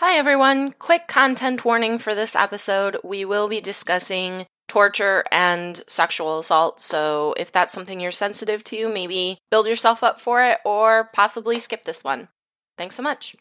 Hi, everyone. Quick content warning for this episode. We will be discussing torture and sexual assault. So, if that's something you're sensitive to, maybe build yourself up for it or possibly skip this one. Thanks so much.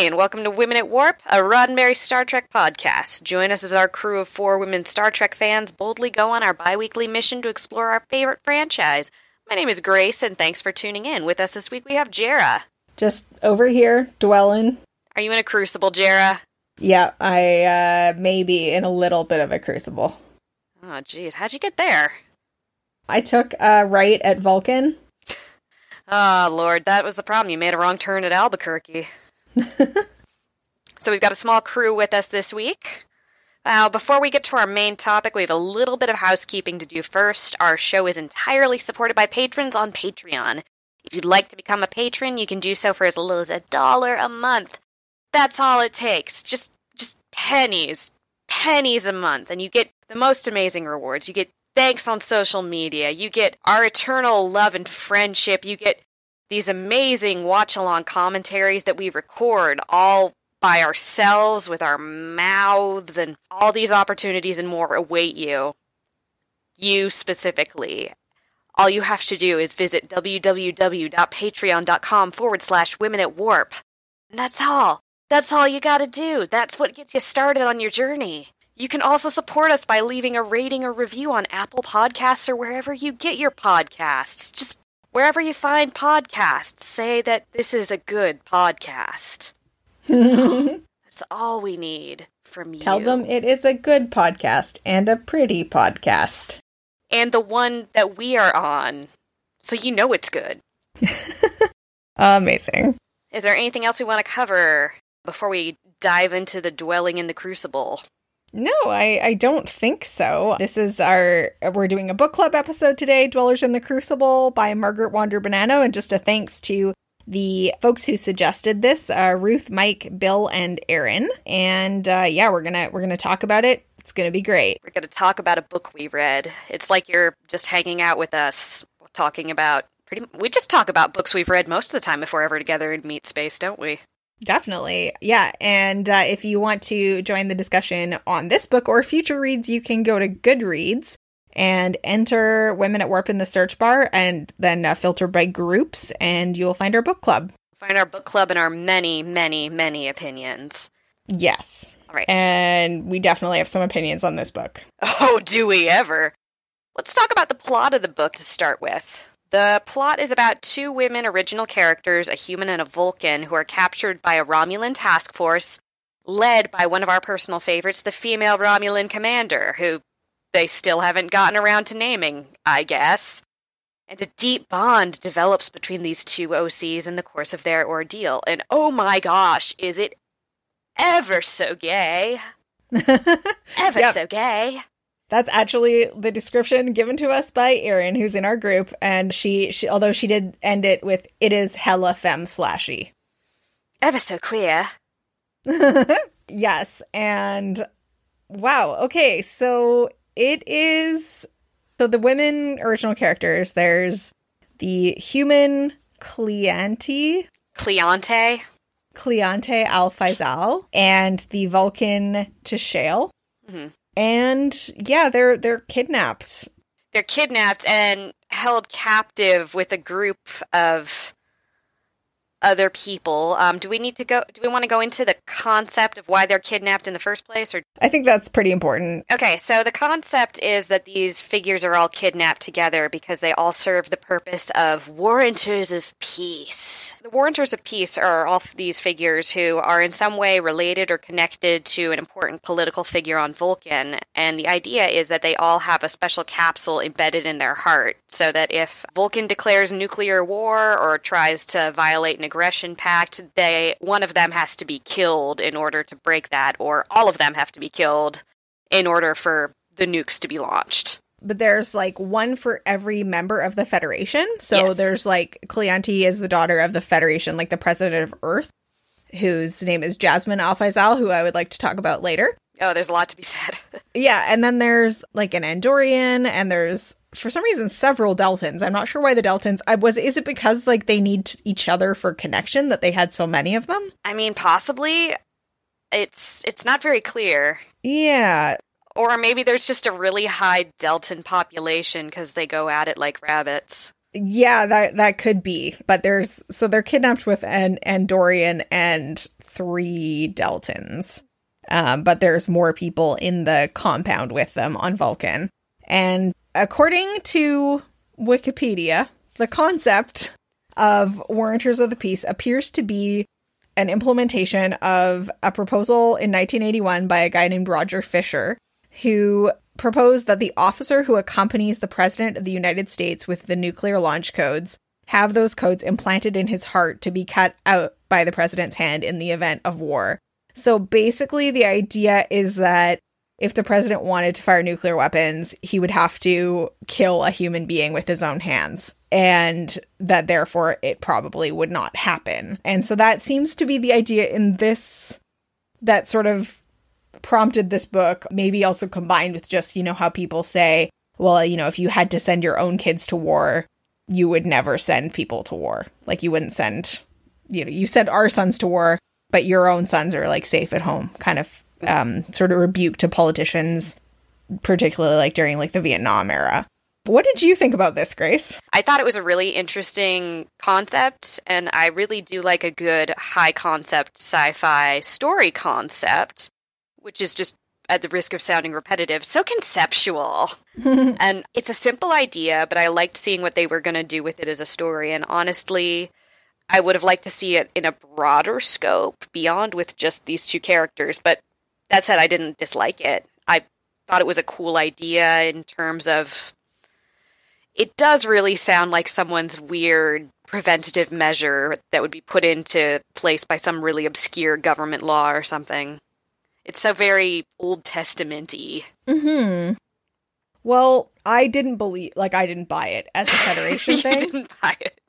Hi, and welcome to Women at Warp, a Roddenberry Star Trek podcast. Join us as our crew of four women Star Trek fans boldly go on our bi weekly mission to explore our favorite franchise. My name is Grace, and thanks for tuning in. With us this week, we have Jarrah. Just over here, dwelling. Are you in a crucible, Jarrah? Yeah, I uh, may be in a little bit of a crucible. Oh, geez. How'd you get there? I took a right at Vulcan. Oh, Lord, that was the problem. You made a wrong turn at Albuquerque. so we've got a small crew with us this week. Now, before we get to our main topic, we have a little bit of housekeeping to do first. Our show is entirely supported by patrons on Patreon. If you'd like to become a patron, you can do so for as little as a dollar a month. That's all it takes. Just just pennies. Pennies a month and you get the most amazing rewards. You get thanks on social media. You get our eternal love and friendship. You get these amazing watch along commentaries that we record all by ourselves with our mouths, and all these opportunities and more await you. You specifically. All you have to do is visit www.patreon.com forward slash women at warp. And that's all. That's all you gotta do. That's what gets you started on your journey. You can also support us by leaving a rating or review on Apple Podcasts or wherever you get your podcasts. Just wherever you find podcasts, say that this is a good podcast. That's all, that's all we need from you. Tell them it is a good podcast and a pretty podcast. And the one that we are on, so you know it's good. Amazing. Is there anything else we want to cover before we dive into the dwelling in the crucible? No, I, I don't think so. This is our, we're doing a book club episode today, Dwellers in the Crucible by Margaret Wander Bonanno. And just a thanks to the folks who suggested this, uh, Ruth, Mike, Bill, and Aaron. And uh, yeah, we're gonna, we're gonna talk about it. It's gonna be great. We're going to talk about a book we read. It's like you're just hanging out with us, talking about pretty. We just talk about books we've read most of the time if we're ever together in meet space, don't we? Definitely. Yeah. And uh, if you want to join the discussion on this book or future reads, you can go to Goodreads and enter Women at Warp in the search bar and then uh, filter by groups, and you'll find our book club. Find our book club and our many, many, many opinions. Yes. All right. And we definitely have some opinions on this book. Oh, do we ever? Let's talk about the plot of the book to start with. The plot is about two women original characters, a human and a Vulcan, who are captured by a Romulan task force led by one of our personal favorites, the female Romulan commander, who they still haven't gotten around to naming, I guess. And a deep bond develops between these two OCs in the course of their ordeal. And oh my gosh, is it ever so gay? Ever Yep. so gay. That's actually the description given to us by Erin, who's in our group, and she, she although she did end it with "it is hella femme slashy." Ever so queer. yes, and wow. Okay, so it is so the women original characters. There's the human Cleante, Cleante. Cleante Al Faisal, and the Vulcan T'Shael. Mhm. And yeah, they're they're kidnapped. they're kidnapped and held captive with a group of other people. Um, do we need to go? Do we want to go into the concept of why they're kidnapped in the first place, or I think that's pretty important. Okay, so the concept is that these figures are all kidnapped together because they all serve the purpose of warranters of peace. The warranters of peace are all these figures who are in some way related or connected to an important political figure on Vulcan, and the idea is that they all have a special capsule embedded in their heart, so that if Vulcan declares nuclear war or tries to violate an aggression pact, they one of them has to be killed in order to break that, or all of them have to be killed in order for the nukes to be launched. But there's like one for every member of the Federation. So Yes. there's like Cleante is the daughter of the Federation, like the president of Earth. whose name is Jasmine Al Faisal, who I would like to talk about later. Oh, there's a lot to be said. Yeah, and then there's like an Andorian, and there's for some reason several Deltans. I'm not sure why the Deltans. I was. Is it because like they need each other for connection that they had so many of them? I mean, possibly. It's it's not very clear. Yeah, Or maybe there's just a really high Deltan population because they go at it like rabbits. yeah, that that could be. But there's so they're kidnapped with an Andorian and three Deltans. Um, but there's more people in the compound with them on Vulcan. And according to Wikipedia, the concept of Warranters of the Peace appears to be an implementation of a proposal in 1981 by a guy named Roger Fisher, who proposed that the officer who accompanies the President of the United States with the nuclear launch codes have those codes implanted in his heart to be cut out by the President's hand in the event of war. So basically, the idea is that if the president wanted to fire nuclear weapons, he would have to kill a human being with his own hands. And that therefore it probably would not happen. And so that seems to be the idea in this that sort of prompted this book, maybe also combined with just, you know, how people say, well, you know, if you had to send your own kids to war, you would never send people to war. Like you wouldn't send, you know, you send our sons to war, but your own sons are like safe at home kind of um, sort of rebuke to politicians, particularly like during like the Vietnam era. What did you think about this, Grace? I thought it was a really interesting concept, and I really do like a good high concept sci fi story concept, which is just at the risk of sounding repetitive, so conceptual. and it's a simple idea, but I liked seeing what they were going to do with it as a story. And honestly, I would have liked to see it in a broader scope beyond with just these two characters. But that said, I didn't dislike it. I thought it was a cool idea in terms of it does really sound like someone's weird preventative measure that would be put into place by some really obscure government law or something. It's so very Old Testament-y. Hmm. Well, I didn't believe, like, I didn't buy it as a Federation you thing. didn't buy it.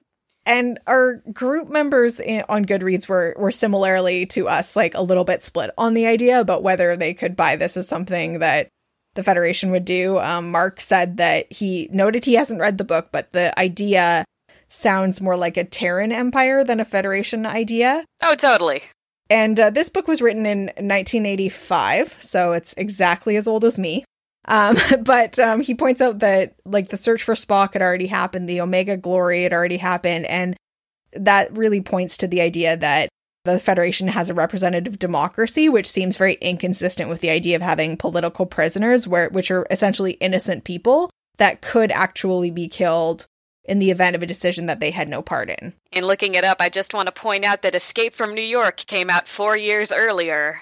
And our group members in, on Goodreads were were similarly to us, like a little bit split on the idea about whether they could buy this as something that the Federation would do. Um, Mark said that he noted he hasn't read the book, but the idea sounds more like a Terran Empire than a Federation idea. Oh, totally. And uh, this book was written in 1985, so it's exactly as old as me. Um, but um, he points out that like the search for Spock had already happened, the Omega Glory had already happened, and that really points to the idea that the Federation has a representative democracy, which seems very inconsistent with the idea of having political prisoners, where which are essentially innocent people that could actually be killed in the event of a decision that they had no part in. In looking it up, I just want to point out that Escape from New York came out four years earlier.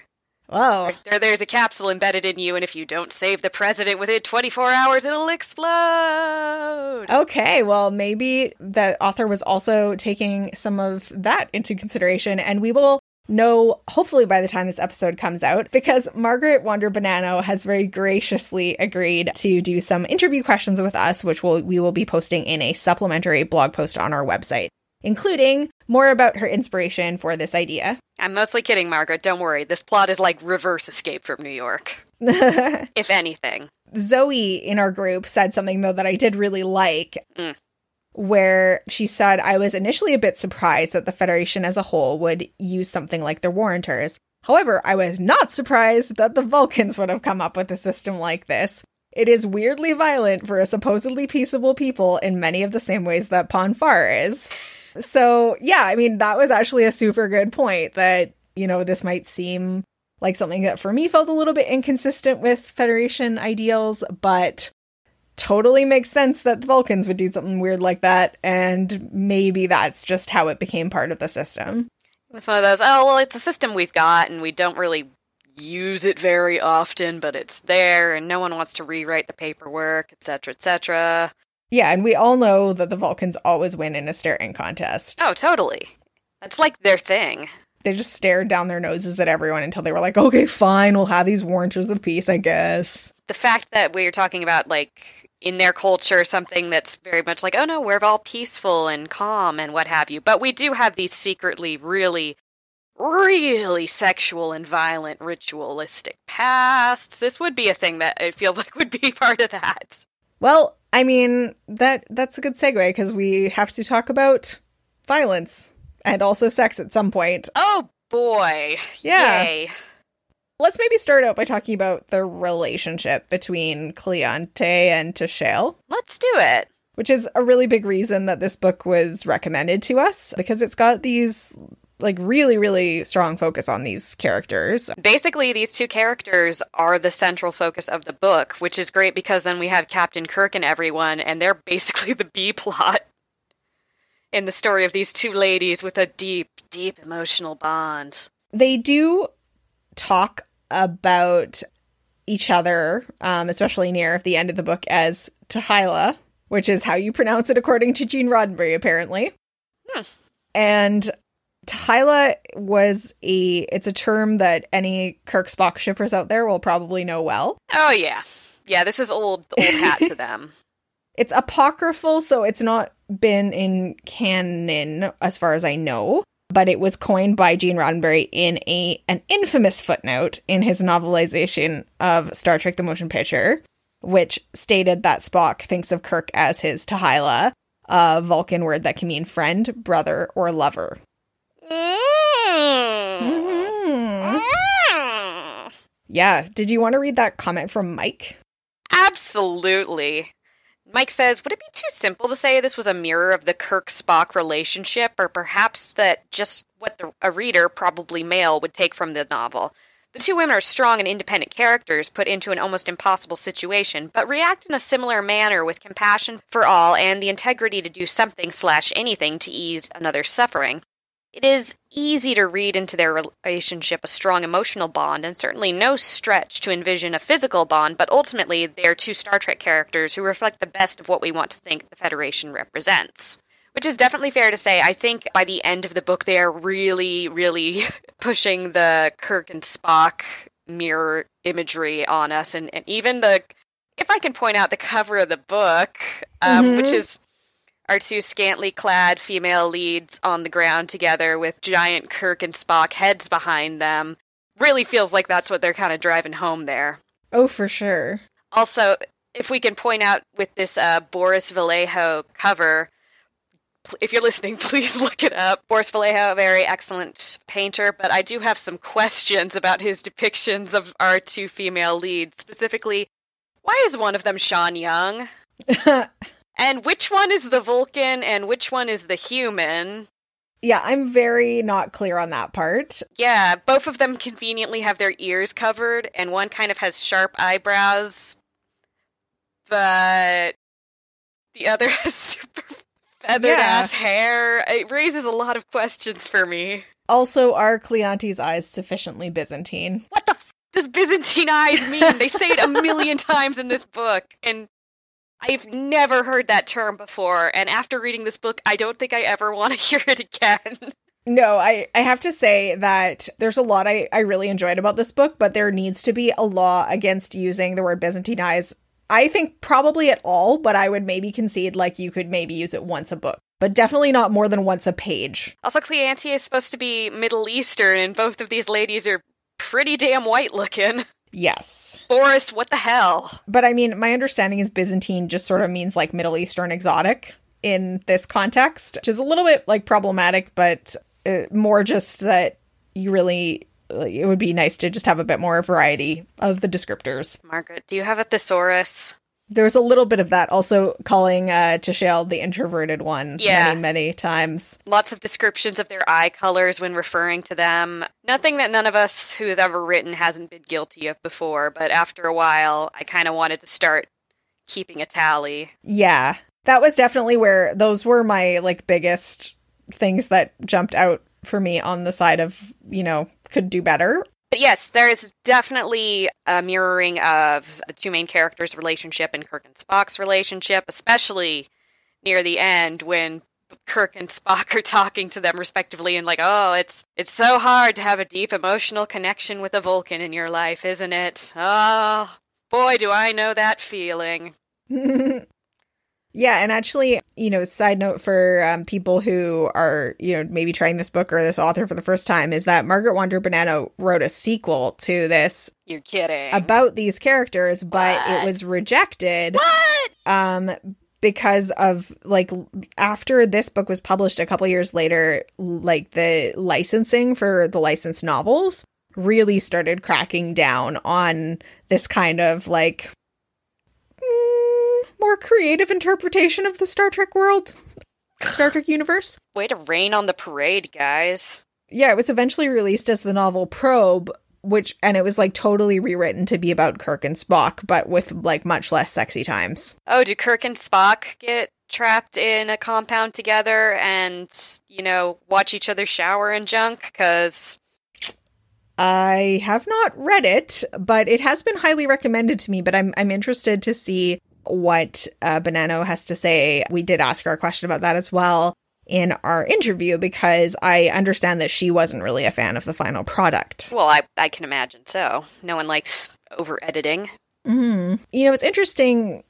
Oh, There, there's a capsule embedded in you, and if you don't save the president within 24 hours, it'll explode. Okay, well, maybe the author was also taking some of that into consideration, and we will know hopefully by the time this episode comes out because Margaret Wander Bonanno has very graciously agreed to do some interview questions with us, which we'll, we will be posting in a supplementary blog post on our website, including more about her inspiration for this idea. I'm mostly kidding, Margaret. Don't worry. This plot is like reverse Escape from New York, if anything. Zoe in our group said something though that I did really like, Mm. where she said, I was initially a bit surprised that the Federation as a whole would use something like their warranters. However, I was not surprised that the Vulcans would have come up with a system like this. It is weirdly violent for a supposedly peaceable people in many of the same ways that Pon farr is. So, yeah, I mean, that was actually a super good point that, you know, this might seem like something that for me felt a little bit inconsistent with Federation ideals, but totally makes sense that the Vulcans would do something weird like that, and maybe that's just how it became part of the system. It was one of those, oh, well, it's a system we've got, and we don't really use it very often, but it's there, and no one wants to rewrite the paperwork, etc., etc. Yeah, and we all know that the Vulcans always win in a staring contest. Oh, totally. That's like their thing. They just stared down their noses at everyone until they were like, okay, fine, we'll have these warranters of peace, I guess. The fact that we're talking about, like, in their culture, something that's very much like, oh no, we're all peaceful and calm and what have you. But we do have these secretly really really sexual and violent ritualistic pasts. This would be a thing that it feels like would be part of that. Well, I mean, that that's a good segue because we have to talk about violence and also sex at some point. Oh boy. Yeah. Yay. Let's maybe start out by talking about the relationship between Cleante and T'Shael, Let's do it. which is a really big reason that this book was recommended to us because it's got these like really really strong focus on these characters. Basically, these two characters are the central focus of the book, which is great because then we have Captain Kirk and everyone, and they're basically the B plot in the story of these two ladies with a deep, deep emotional bond. They do talk about each other, um, especially near the end of the book, as t'hy'la, which is how you pronounce it according to Gene Roddenberry, apparently. Hmm. And t'hy'la was a it's a term that any Kirk Spock shippers out there will probably know well. Oh yeah, yeah. This is old, old hat to them. It's apocryphal, so it's not been in canon as far as I know. But it was coined by Gene Roddenberry in a an infamous footnote in his novelization of Star Trek: The Motion Picture, which stated that Spock thinks of Kirk as his t'hy'la, a Vulcan word that can mean friend, brother, or lover. Mm. Mhm. Yeah. Did you want to read that comment from Mike? Absolutely. Mike says, Would it be too simple to say this was a mirror of the Kirk Spock relationship, or perhaps that just what the, a reader, probably male, would take from the novel? The two women are strong and independent characters put into an almost impossible situation, but react in a similar manner with compassion for all and the integrity to do something slash anything to ease another's suffering. It is easy to read into their relationship a strong emotional bond, and certainly no stretch to envision a physical bond, but ultimately they are two Star Trek characters who reflect the best of what we want to think the Federation represents. Which is definitely fair to say. I think by the end of the book, they are really, really pushing the Kirk and Spock mirror imagery on us, and, and even the, if I can point out the cover of the book, um, Mhm. which is our two scantily clad female leads on the ground together with giant Kirk and Spock heads behind them. Really feels like that's what they're kind of driving home there. Oh, for sure. Also, if we can point out with this uh, Boris Vallejo cover, if you're listening, please look it up. Boris Vallejo, a very excellent painter, but I do have some questions about his depictions of our two female leads. Specifically, why is one of them Sean Young? And which one is the Vulcan and which one is the human? yeah, I'm very not clear on that part. Yeah, both of them conveniently have their ears covered, and one kind of has sharp eyebrows, but the other has super feathered Yeah. ass hair. It raises a lot of questions for me. Also, are Cleante's eyes sufficiently Byzantine? What the f- does Byzantine eyes mean? They say it a million times in this book, and I've never heard that term before. And after reading this book, I don't think I ever want to hear it again. No, I, I have to say that there's a lot I, I really enjoyed about this book, but there needs to be a law against using the word Byzantine eyes. I think probably at all, but I would maybe concede like you could maybe use it once a book, but definitely not more than once a page. Also, Cleante is supposed to be Middle Eastern, and both of these ladies are pretty damn white looking. Yes. Boris, what the hell? But I mean, my understanding is Byzantine just sort of means like Middle Eastern exotic in this context, which is a little bit like problematic, but uh, more just that you really, it would be nice to just have a bit more variety of the descriptors. Margaret, do you have a thesaurus? There's a little bit of that also calling uh, T'Shael the introverted one Yeah. many, many times. Lots of descriptions of their eye colors when referring to them. Nothing that none of us who has ever written hasn't been guilty of before, but after a while, I kind of wanted to start keeping a tally. Yeah. That was definitely where those were my like biggest things that jumped out for me on the side of, you know, could do better. But yes, there is definitely a mirroring of the two main characters' relationship and Kirk and Spock's relationship, especially near the end when Kirk and Spock are talking to them respectively and like, "Oh, it's it's so hard to have a deep emotional connection with a Vulcan in your life, isn't it? Oh, boy, do I know that feeling." Yeah, and actually, you know, side note for um, people who are, you know, maybe trying this book or this author for the first time is that Margaret Wander Bonanno wrote a sequel to this You're kidding. about these characters, but What? it was rejected what? um because of like after this book was published a couple years later like the licensing for the licensed novels really started cracking down on this kind of like more creative interpretation of the Star Trek world Star Trek universe Way to rain on the parade, guys. yeah it was eventually released as the novel Probe which and it was like totally rewritten to be about Kirk and Spock but with like much less sexy times Oh, do Kirk and Spock get trapped in a compound together and, you know, watch each other shower and junk? Because I have not read it, but it has been highly recommended to me. But I'm I'm interested to see what uh, Bonanno has to say. We did ask her a question about that as well in our interview because I understand that she wasn't really a fan of the final product. Well, I, I can imagine so. No one likes over editing. hmm You know, it's interesting.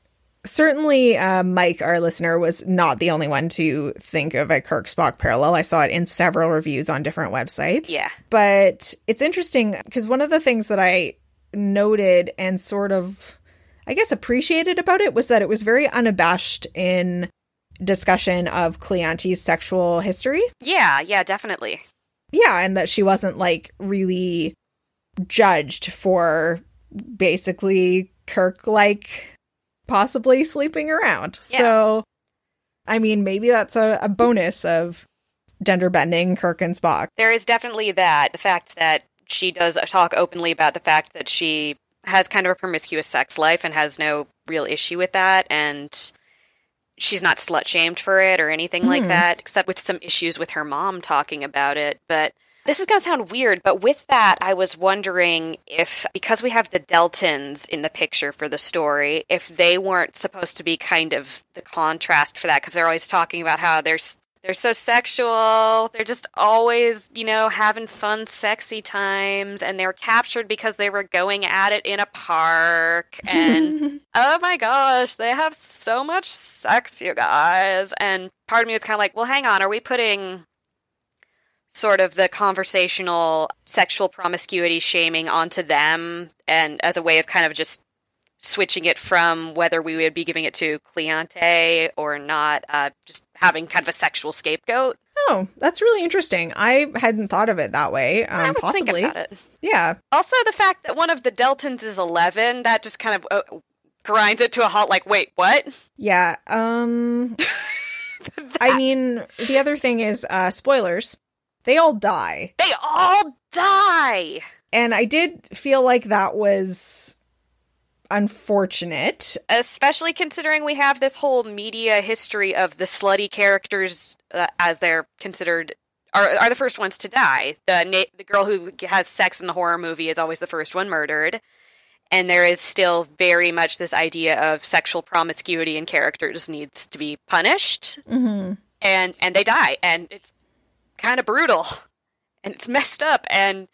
Certainly, uh, Mike, our listener, was not the only one to think of a Kirk Spock parallel. I saw it in several reviews on different websites. Yeah. But it's interesting because one of the things that I noted and sort of, I guess, appreciated about it was that it was very unabashed in discussion of Cleante's sexual history. Yeah, yeah, definitely. Yeah, and that she wasn't like really judged for basically Kirk like possibly sleeping around. Yeah. So, I mean, maybe that's a, a bonus of gender bending Kirk and Spock. There is definitely that. The fact that she does talk openly about the fact that she has kind of a promiscuous sex life and has no real issue with that. And she's not slut shamed for it or anything like Hmm. that, except with some issues with her mom talking about it. But this is going to sound weird, but with that, I was wondering if, because we have the Deltans in the picture for the story, if they weren't supposed to be kind of the contrast for that, because they're always talking about how they're s- they're so sexual. They're just always, you know, having fun, sexy times, and they were captured because they were going at it in a park. And oh my gosh, they have so much sex, you guys. And part of me was kind of like, well, hang on, are we putting sort of the conversational sexual promiscuity shaming onto them and as a way of kind of just switching it from whether we would be giving it to Cleante or not, uh, just having kind of a sexual scapegoat. Oh, that's really interesting. I hadn't thought of it that way. Um, I was possibly. thinking about it. Yeah. Also, the fact that one of the Deltans is 11, that just kind of uh, grinds it to a halt like, wait, what? Yeah. Um I mean, the other thing is uh spoilers. They all die. They all die! And I did feel like that was unfortunate. especially considering we have this whole media history of the slutty characters uh, as they're considered are, are the first ones to die. The na- the girl who has sex in the horror movie is always the first one murdered, and there is still very much this idea of sexual promiscuity in characters needs to be punished, Mhm. and and they die, and it's kind of brutal, and it's messed up, and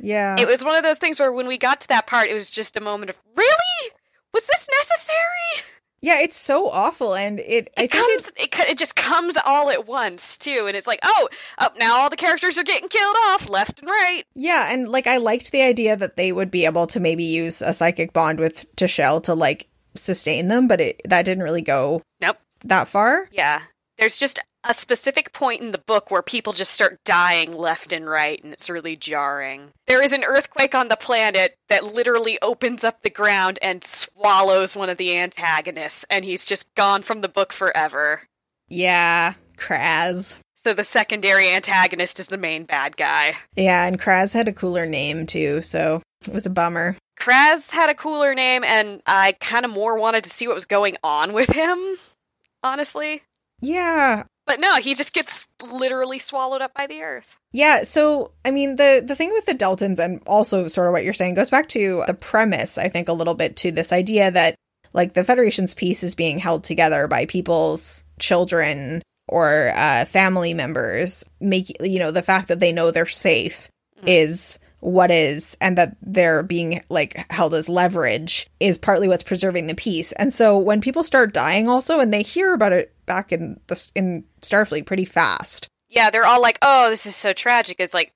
Yeah. it was one of those things where when we got to that part, it was just a moment of really. Was this necessary? yeah, it's so awful and it I it think comes it, it just comes all at once too and it's like oh up now all the characters are getting killed off left and right Yeah, and like I liked the idea that they would be able to maybe use a psychic bond with T'Shael to like sustain them, but it that didn't really go Nope. that far. yeah there's just a specific point in the book where people just start dying left and right and it's really jarring there is an earthquake on the planet that literally opens up the ground and swallows one of the antagonists and he's just gone from the book forever Yeah, Kraz. so the secondary antagonist is the main bad guy Yeah, and Kraz had a cooler name too, so it was a bummer. Kraz had a cooler name, and I kind of more wanted to see what was going on with him, honestly. Yeah. But no, he just gets literally swallowed up by the earth. Yeah, so I mean the the thing with the Deltans and also sort of what you're saying goes back to the premise, I think a little bit to this idea that like the Federation's peace is being held together by people's children or uh family members. Make you know, the fact that they know they're safe Mhm. is what is and that they're being like held as leverage is partly what's preserving the peace. And so when people start dying also and they hear about it back in the in Starfleet pretty fast. Yeah, they're all like, "Oh, this is so tragic." It's like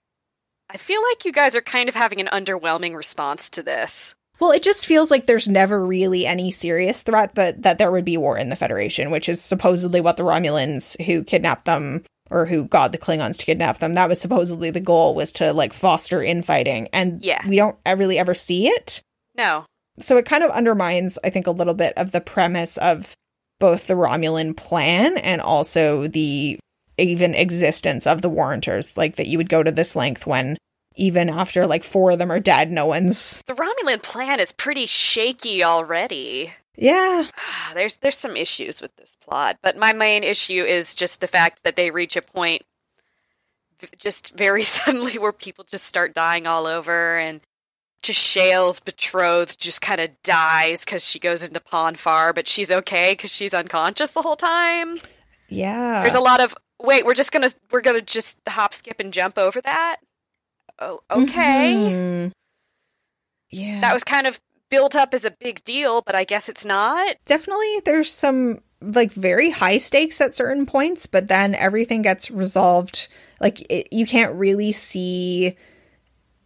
I feel like you guys are kind of having an underwhelming response to this. Well, it just feels like there's never really any serious threat that that there would be war in the Federation, which is supposedly what the Romulans who kidnapped them or who got the Klingons to kidnap them. That was supposedly the goal was to like foster infighting, and Yeah. we don't really ever see it. No. So it kind of undermines, I think, a little bit of the premise of both the Romulan plan and also the even existence of the Warranters. Like that you would go to this length when even after like four of them are dead, no one's. The Romulan plan is pretty shaky already. Yeah. There's there's some issues with this plot, but my main issue is just the fact that they reach a point just very suddenly where people just start dying all over and Shale's betrothed just kind of dies because she goes into Pon farr, but she's okay because she's unconscious the whole time. Yeah. There's a lot of wait. We're just gonna we're gonna just hop, skip, and jump over that. Oh, okay. Mhm. Yeah. That was kind of built up as a big deal, but I guess it's not. definitely there's some like very high stakes at certain points but then everything gets resolved like it, you can't really see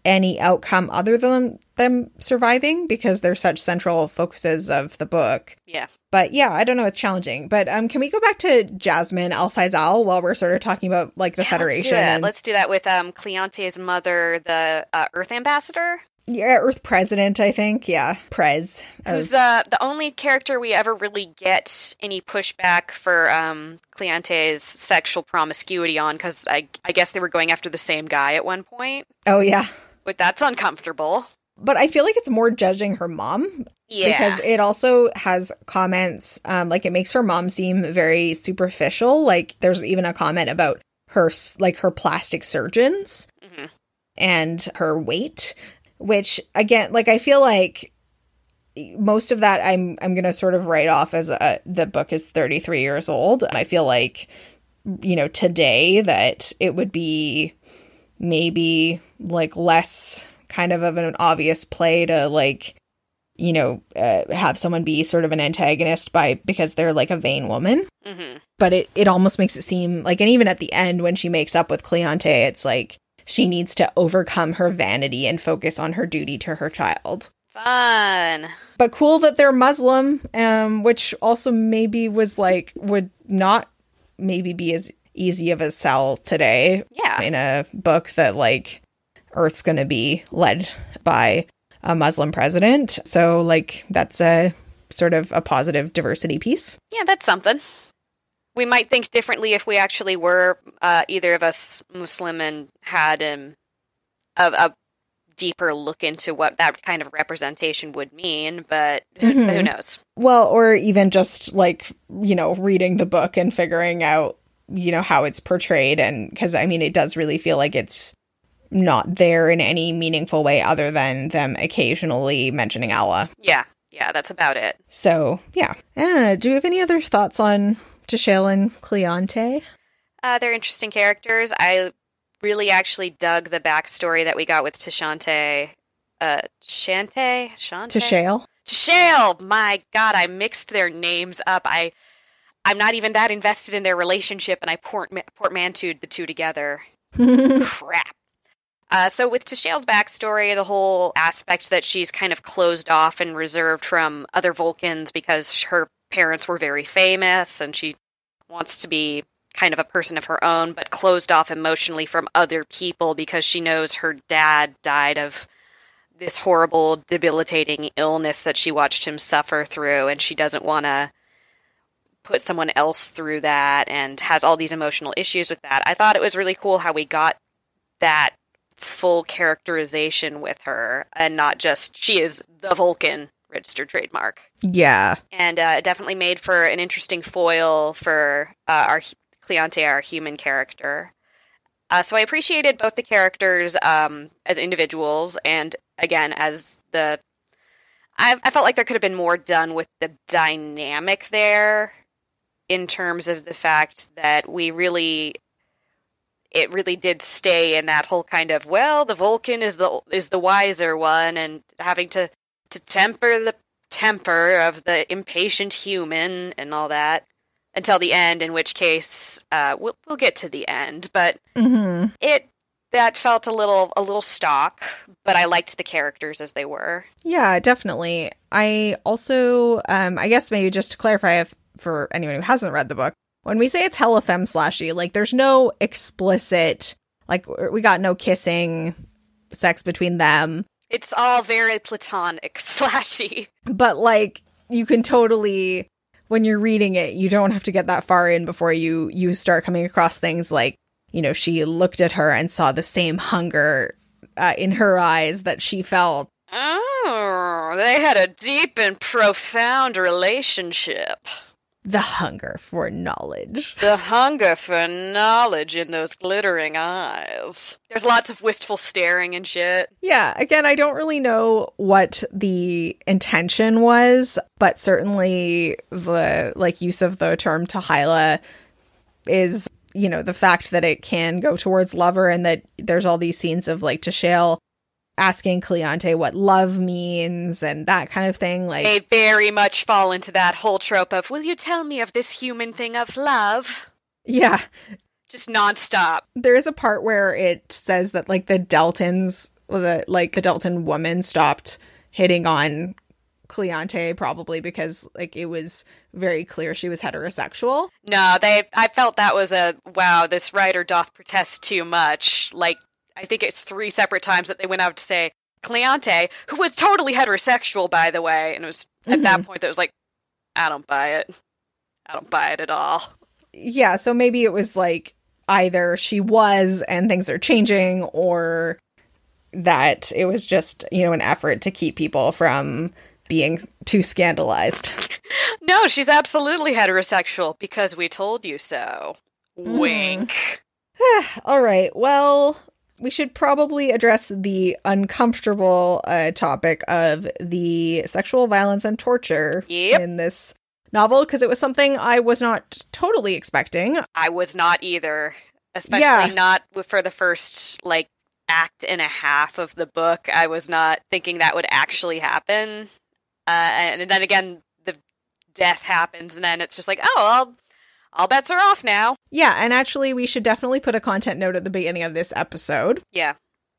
any outcome other than them surviving because they're such central focuses of the book Yeah. but yeah i don't know it's challenging but um can we go back to jasmine al faisal while we're sort of talking about like the Yeah, federation Let's do, that. let's do that with um Cleonte's mother, the uh, Earth Ambassador, yeah earth president i think. Yeah prez. Who's the the only character we ever really get any pushback for um Cleonte's sexual promiscuity on, because I I guess they were going after the same guy at one point, oh yeah. But that's uncomfortable. but i feel like it's more judging her mom. Yeah. because it also has comments um like it makes her mom seem very superficial. Like there's even a comment about her like her plastic surgeons Mhm. and her weight which again like i feel like most of that i'm i'm gonna sort of write off as a the book is 33 years old i feel like you know today that it would be maybe like less kind of of an obvious play to like you know uh, have someone be sort of an antagonist by because they're like a vain woman Mhm. but it it almost makes it seem like and even at the end when she makes up with Cleonte it's like she needs to overcome her vanity and focus on her duty to her child Fun. but cool that they're muslim um which also maybe was like would not maybe be as easy of a sell today Yeah. in a book that like earth's going to be led by a muslim president so like that's a sort of a positive diversity piece Yeah, that's something. We might think differently if we actually were uh, either of us Muslim and had um, a, a deeper look into what that kind of representation would mean, but who, Mhm. who knows? well or even just like you know reading the book and figuring out you know how it's portrayed and because i mean it does really feel like it's not there in any meaningful way other than them occasionally mentioning allah Yeah, yeah, that's about it. so yeah uh, do you have any other thoughts on T'Shael and Cleonte? Uh, they're interesting characters. I really actually dug the backstory that we got with Tashante. Uh, Shante? Shante? T'Shael? T'Shael! My god, I mixed their names up. I, I'm not even that invested in their relationship, and I port- portmanteaued the two together. crap. Uh, so with Tashale's backstory, the whole aspect that she's kind of closed off and reserved from other Vulcans because her parents were very famous and she wants to be kind of a person of her own, but closed off emotionally from other people because she knows her dad died of this horrible, debilitating illness that she watched him suffer through, and she doesn't want to put someone else through that and has all these emotional issues with that. I thought it was really cool how we got that full characterization with her and not just she is the Vulcan registered trademark. yeah. And uh, definitely made for an interesting foil for uh, our Cleonte, our human character. Uh, so I appreciated both the characters um, as individuals and again as the. I, I felt like there could have been more done with the dynamic there, in terms of the fact that we really, it really did stay in that whole kind of well, the Vulcan is the is the wiser one, and having to to temper the temper of the impatient human and all that until the end. In which case, uh, we'll we'll get to the end, but Mm-hmm. it that felt a little a little stock, but I liked the characters as they were. Yeah, definitely. I also, um, I guess maybe just to clarify if, for anyone who hasn't read the book, when we say it's hella femme slashy, like there's no explicit, like we got no kissing sex between them, It's all very platonic, slashy. but like you can totally, when you're reading it, you don't have to get that far in before you you start coming across things like, you know, she looked at her and saw the same hunger uh, in her eyes that she felt. Oh, they had a deep and profound relationship. The hunger for knowledge. The hunger for knowledge in those glittering eyes. There's lots of wistful staring and shit. Yeah, again, I don't really know what the intention was, but certainly the like use of the term t'hy'la is, you know, the fact that it can go towards lover and that there's all these scenes of like T'Shael asking Cleante what love means and that kind of thing. Like They very much fall into that whole trope of, will you tell me of this human thing of love? yeah, Just nonstop. there is a part where it says that like the Deltans, the like the Deltan woman stopped hitting on Cleante probably because like it was very clear she was heterosexual. No, they. I felt that was a wow. This writer doth protest too much. Like I think it's three separate times that they went out to say Cleante, who was totally heterosexual, by the way, and it was at that mm-hmm. point that was like, I don't buy it. I don't buy it at all. Yeah, so maybe it was like either she was and things are changing or that it was just, you know, an effort to keep people from being too scandalized. No, she's absolutely heterosexual because we told you so. Mm-hmm. Wink. All right. Well, we should probably address the uncomfortable uh, topic of the sexual violence and torture Yep. in this novel because it was something I was not totally expecting. I was not either, especially Yeah. not for the first like act and a half of the book. I was not thinking that would actually happen. Uh, and then again, the death happens, and then it's just like, oh, all, all bets are off now. Yeah, and actually, we should definitely put a content note at the beginning of this episode Yeah.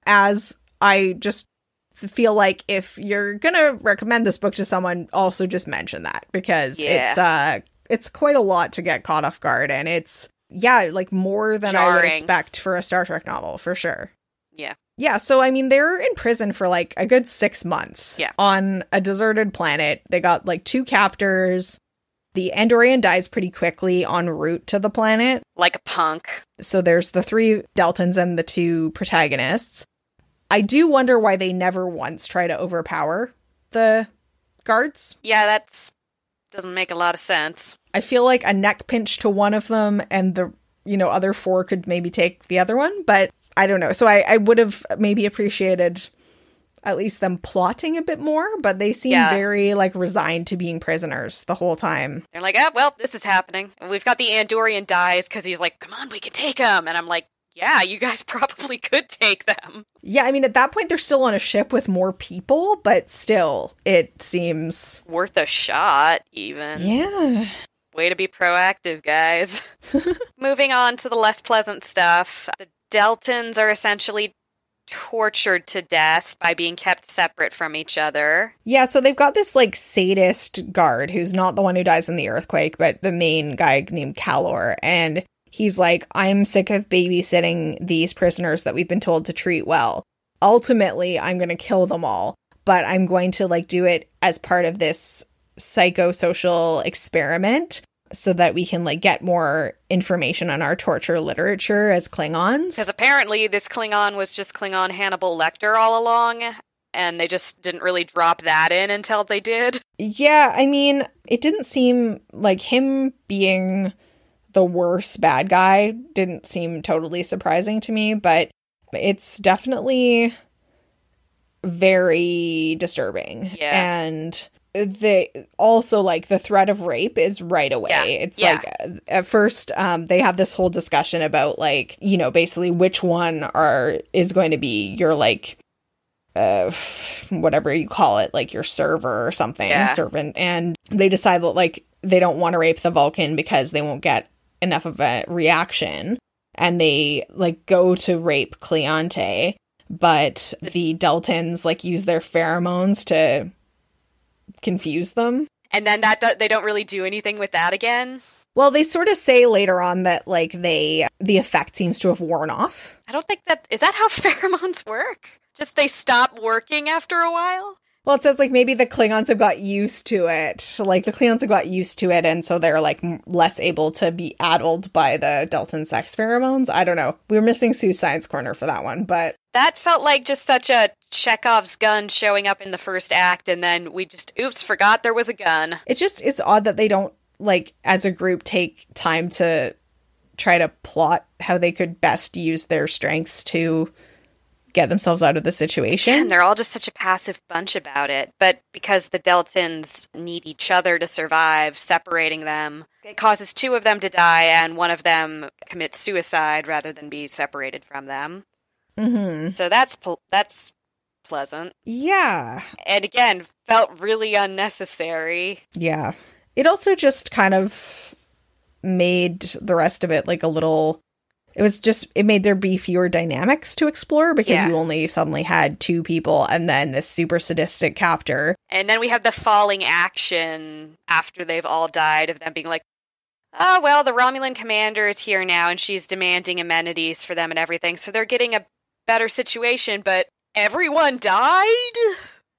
as I just feel like if you're gonna recommend this book to someone, also just mention that because Yeah. it's uh it's quite a lot to get caught off guard, and it's yeah, like more than I would expect for a Star Trek novel for sure. Yeah. Yeah, so I mean, they're in prison for like a good six months. Yeah. On a deserted planet. They got like two captors. The Andorian dies pretty quickly en route to the planet. Like a punk. So there's the three Deltans and the two protagonists. I do wonder why they never once try to overpower the guards. Yeah, that's doesn't make a lot of sense. I feel like a neck pinch to one of them and the you know other four could maybe take the other one, but I don't know. So I, I would have maybe appreciated at least them plotting a bit more, but they seem Yeah. very like resigned to being prisoners the whole time. They're like, oh, well, this is happening. And we've got the Andorian dies because he's like, come on, we can take him. And I'm like, yeah, you guys probably could take them. Yeah, I mean at that point they're still on a ship with more people, but still it seems Worth a shot, even. yeah. Way to be proactive, guys. Moving on to the less pleasant stuff. The Deltans are essentially tortured to death by being kept separate from each other. Yeah, so they've got this like sadist guard who's not the one who dies in the earthquake, but the main guy named Calor. And he's like, I'm sick of babysitting these prisoners that we've been told to treat well. Ultimately, I'm going to kill them all, but I'm going to like do it as part of this psychosocial experiment so that we can like get more information on our torture literature as Klingons. Because apparently this Klingon was just Klingon Hannibal Lecter all along, and they just didn't really drop that in until they did. Yeah, I mean, it didn't seem like him being the worst bad guy didn't seem totally surprising to me, but it's definitely very disturbing. Yeah. And they also like the threat of rape is right away. Yeah. It's Yeah. like at first um they have this whole discussion about like, you know, basically which one are is going to be your like uh whatever you call it, like your server or something, Yeah. servant and they decide that like they don't want to rape the Vulcan because they won't get enough of a reaction and they like go to rape Cleante, but the Deltans like use their pheromones to confuse them. And then that do- they don't really do anything with that again. Well, they sort of say later on that like they the effect seems to have worn off. I don't think that is that how pheromones work. Just they stop working after a while. Well, it says like maybe the Klingons have got used to it. Like the Klingons have got used to it, and so they're like m- less able to be addled by the Deltan sex pheromones. I don't know. We were missing Sue's science corner for that one, but That felt like just such a Chekhov's gun showing up in the first act, and then we just oops forgot there was a gun. it just it's odd that they don't like as a group take time to try to plot how they could best use their strengths to get themselves out of the situation. And they're all just such a passive bunch about it. But because the Deltans need each other to survive, separating them, it causes two of them to die, and one of them commits suicide rather than be separated from them. hmm So that's pl- that's pleasant. Yeah. And again, felt really unnecessary. Yeah. It also just kind of made the rest of it like a little it was just it made there be fewer dynamics to explore because Yeah. you only suddenly had two people and then this super sadistic captor. And then we have the falling action after they've all died of them being like, oh, well, the Romulan commander is here now and she's demanding amenities for them and everything. So they're getting a better situation, but everyone died?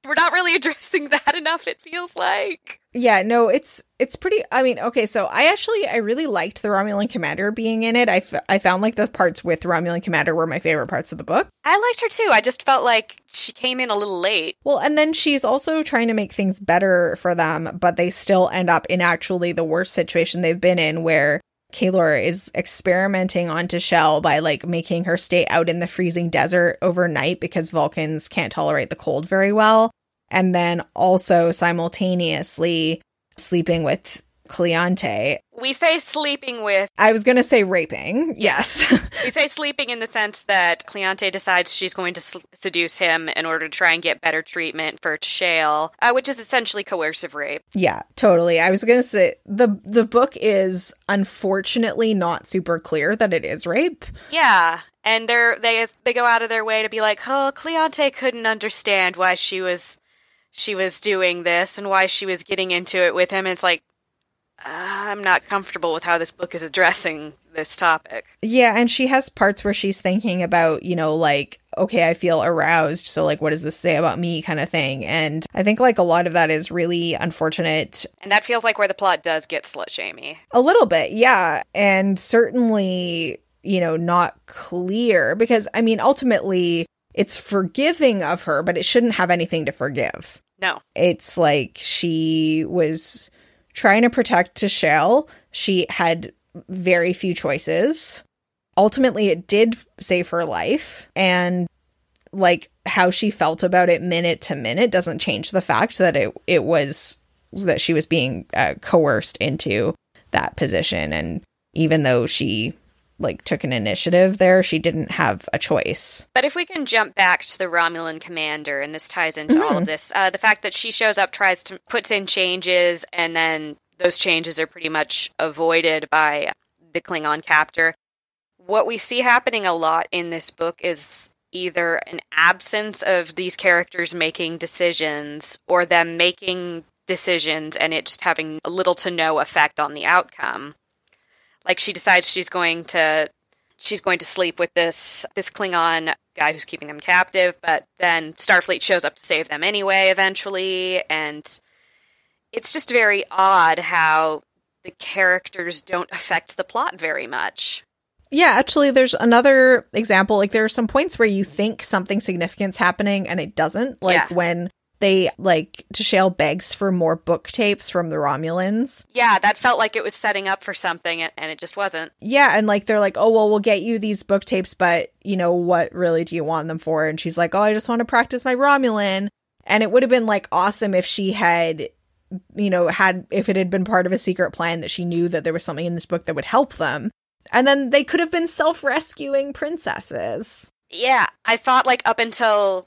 We're not really addressing that enough, it feels like. Yeah, no, it's it's pretty I mean, okay, so I actually I really liked the Romulan commander being in it. I, f- I found like the parts with Romulan commander were my favorite parts of the book. I liked her too. I just felt like she came in a little late. Well, and then she's also trying to make things better for them, but they still end up in actually the worst situation they've been in where Kalor is experimenting on Shell by like making her stay out in the freezing desert overnight because Vulcans can't tolerate the cold very well. And then also simultaneously sleeping with Cleante. We say sleeping with, I was going to say raping. Yes. we say sleeping in the sense that Cleante decides she's going to s- seduce him in order to try and get better treatment for Shale, uh, which is essentially coercive rape. Yeah, totally. I was gonna say the the book is unfortunately not super clear that it is rape. Yeah, and they're they they go out of their way to be like, "Oh, Cleante couldn't understand why she was she was doing this and why she was getting into it with him." it's like Uh, I'm not comfortable with how this book is addressing this topic. Yeah, and she has parts where she's thinking about, you know, like, okay, I feel aroused, so like what does this say about me kind of thing. And I think like a lot of that is really unfortunate. And that feels like where the plot does get slut shamey. A little bit, yeah. And certainly, you know, not clear because I mean, ultimately it's forgiving of her, but it shouldn't have anything to forgive. No. It's like she was trying to protect T'Shael. She had very few choices. Ultimately, it did save her life. And like how she felt about it minute to minute doesn't change the fact that it, it was that she was being uh, coerced into that position. And even though she like took an initiative there, she didn't have a choice. But if we can jump back to the Romulan commander, and this ties into all of this, uh, the fact that she shows up, tries to puts in changes, and then those changes are pretty much avoided by the Klingon captor. What we see happening a lot in this book is either an absence of these characters making decisions, or them making decisions and it just having little to no effect on the outcome. Like she decides she's going to she's going to sleep with this this Klingon guy who's keeping them captive, but then Starfleet shows up to save them anyway eventually and it's just very odd how the characters don't affect the plot very much. Yeah, actually, there's another example. Like, there are some points where you think something significant's happening and it doesn't. Like, Yeah. when they, like, T'Shael begs for more book tapes from the Romulans. Yeah, that felt like it was setting up for something and and it just wasn't. Yeah, and, like, they're like, oh, well, we'll get you these book tapes, but, you know, what really do you want them for? And she's like, oh, I just want to practice my Romulan. And it would have been, like, awesome if she had you know, had if it had been part of a secret plan that she knew that there was something in this book that would help them. And then they could have been self-rescuing princesses. Yeah, I thought like up until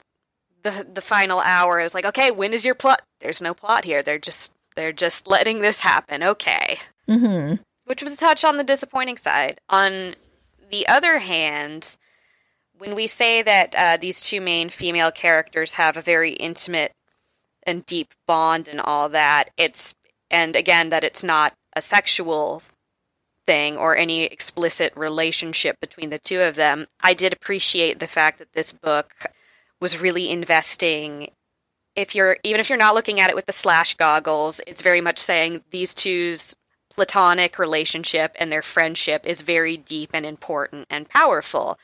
the the final hour, is like, okay, when is your plot? There's no plot here. They're just they're just letting this happen. Okay. Mm-hmm. Which was a touch on the disappointing side. On the other hand, when we say that uh, these two main female characters have a very intimate and deep bond and all that, it's and again that it's not a sexual thing or any explicit relationship between the two of them. I did appreciate the fact that this book was really investing if you're even if you're not looking at it with the slash goggles, it's very much saying these two's platonic relationship and their friendship is very deep and important and powerful,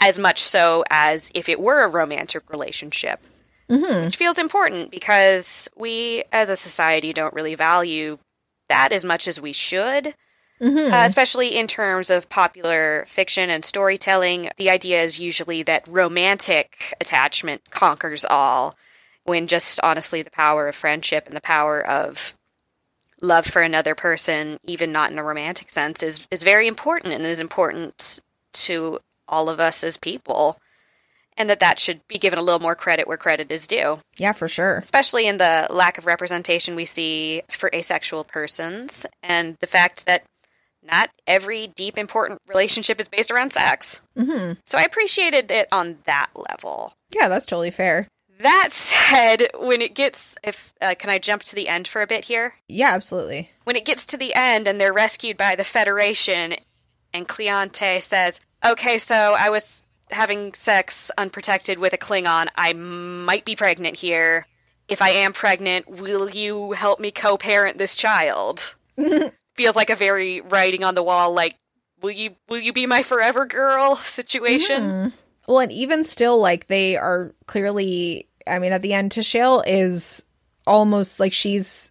as much so as if it were a romantic relationship. Mm-hmm. Which feels important because we as a society don't really value that as much as we should. Mm-hmm. Uh, especially in terms of popular fiction and storytelling, the idea is usually that romantic attachment conquers all, when just honestly the power of friendship and the power of love for another person, even not in a romantic sense, is, is very important and is important to all of us as people. And that that should be given a little more credit where credit is due yeah, for sure. especially in the lack of representation we see for asexual persons and the fact that not every deep important relationship is based around sex. Mm-hmm. So I appreciated it on that level. Yeah, that's totally fair. That said, when it gets if uh, can I jump to the end for a bit here? Yeah, absolutely. When it gets to the end and they're rescued by the Federation and Cleante says, "Okay, so I was having sex unprotected with a Klingon. I might be pregnant here. If I am pregnant, will you help me co-parent this child?" Feels like a very writing on the wall like will you will you be my forever girl situation. Mhm. Well, and even still, like they are clearly. I mean, at the end, T'Shael is almost like she's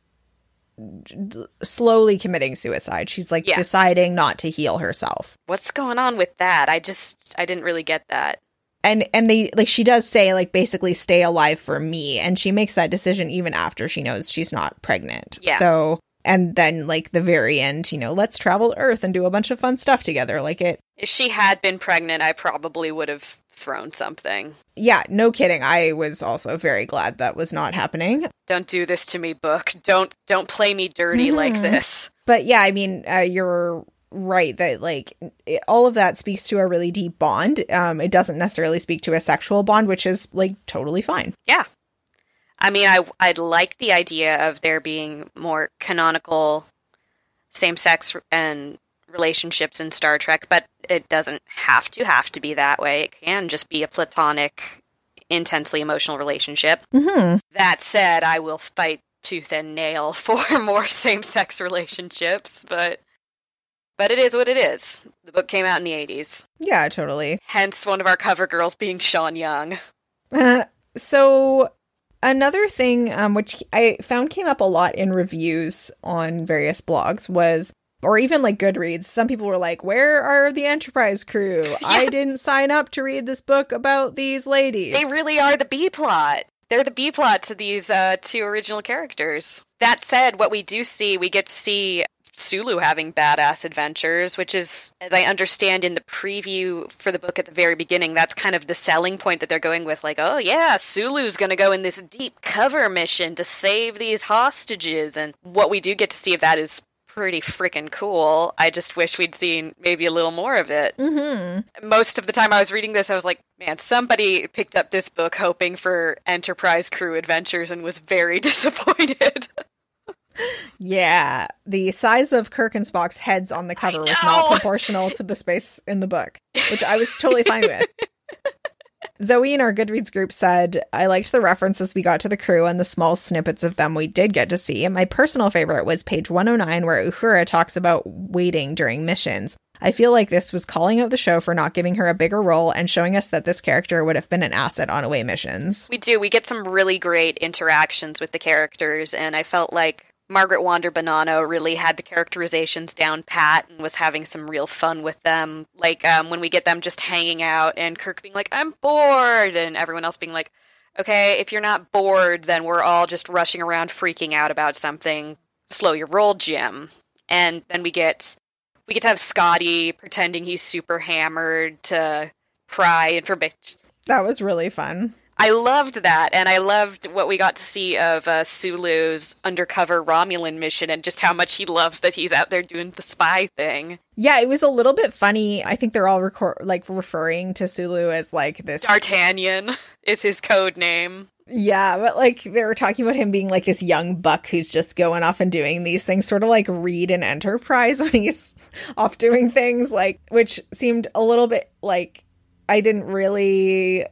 slowly committing suicide. She's like Yeah. deciding not to heal herself. What's going on with that? I just I didn't really get that. And and they like she does say like basically stay alive for me, and she makes that decision even after she knows she's not pregnant. Yeah. So and then like the very end, you know, let's travel Earth and do a bunch of fun stuff together. Like it. If she had been pregnant, I probably would have thrown something. Yeah, no kidding. I was also very glad that was not happening. Don't do this to me, book. Don't don't play me dirty like Mhm. this. But yeah, I mean, uh, you're right that like it, all of that speaks to a really deep bond. Um, it doesn't necessarily speak to a sexual bond, which is like totally fine. I mean, I I'd like the idea of there being more canonical same-sex and relationships in Star Trek, but it doesn't have to have to be that way. It can just be a platonic, intensely emotional relationship. Mm-hmm. That said, I will fight tooth and nail for more same-sex relationships, but but it is what it is. The book came out in the 80s. Yeah, totally. Hence one of our cover girls being Sean Young. Uh, so another thing um, which I found came up a lot in reviews on various blogs was or even like Goodreads, some people were like, Where are the Enterprise crew? I didn't sign up to read this book about these ladies. They really are the B plot. They're the B plot to these uh, two original characters. That said, what we do see, we get to see Sulu having badass adventures, which is, as I understand in the preview for the book at the very beginning, that's kind of the selling point that they're going with. Like, oh yeah, Sulu's going to go in this deep cover mission to save these hostages. And what we do get to see of that is pretty freaking cool. I just wish we'd seen maybe a little more of it mm-hmm. most of the time I was reading this, I was like, man, somebody picked up this book hoping for Enterprise crew adventures and was very disappointed. Yeah, the size of Kirk and Spock's heads on the cover was not proportional to the space in the book, which I was totally fine with. Zoe in our Goodreads group said, I liked the references we got to the crew and the small snippets of them we did get to see. And my personal favorite was page 109, where Uhura talks about waiting during missions. I feel like this was calling out the show for not giving her a bigger role and showing us that this character would have been an asset on away missions. we do. We get some really great interactions with the characters, and I felt like Margaret Wander Bonanno really had the characterizations down pat and was having some real fun with them. Like um, when we get them just hanging out and Kirk being like, I'm bored, and everyone else being like, Okay, if you're not bored, then we're all just rushing around freaking out about something. Slow your roll, Jim. And then we get we get to have Scotty pretending he's super hammered to pry information. That was really fun. I loved that, and I loved what we got to see of uh, Sulu's undercover Romulan mission, and just how much he loves that he's out there doing the spy thing. Yeah, it was a little bit funny. I think they're all record- like referring to Sulu as like this D'Artagnan is his code name. Yeah, but like they were talking about him being like this young buck who's just going off and doing these things, sort of like Reed in Enterprise when he's off doing things, like which seemed a little bit like I didn't really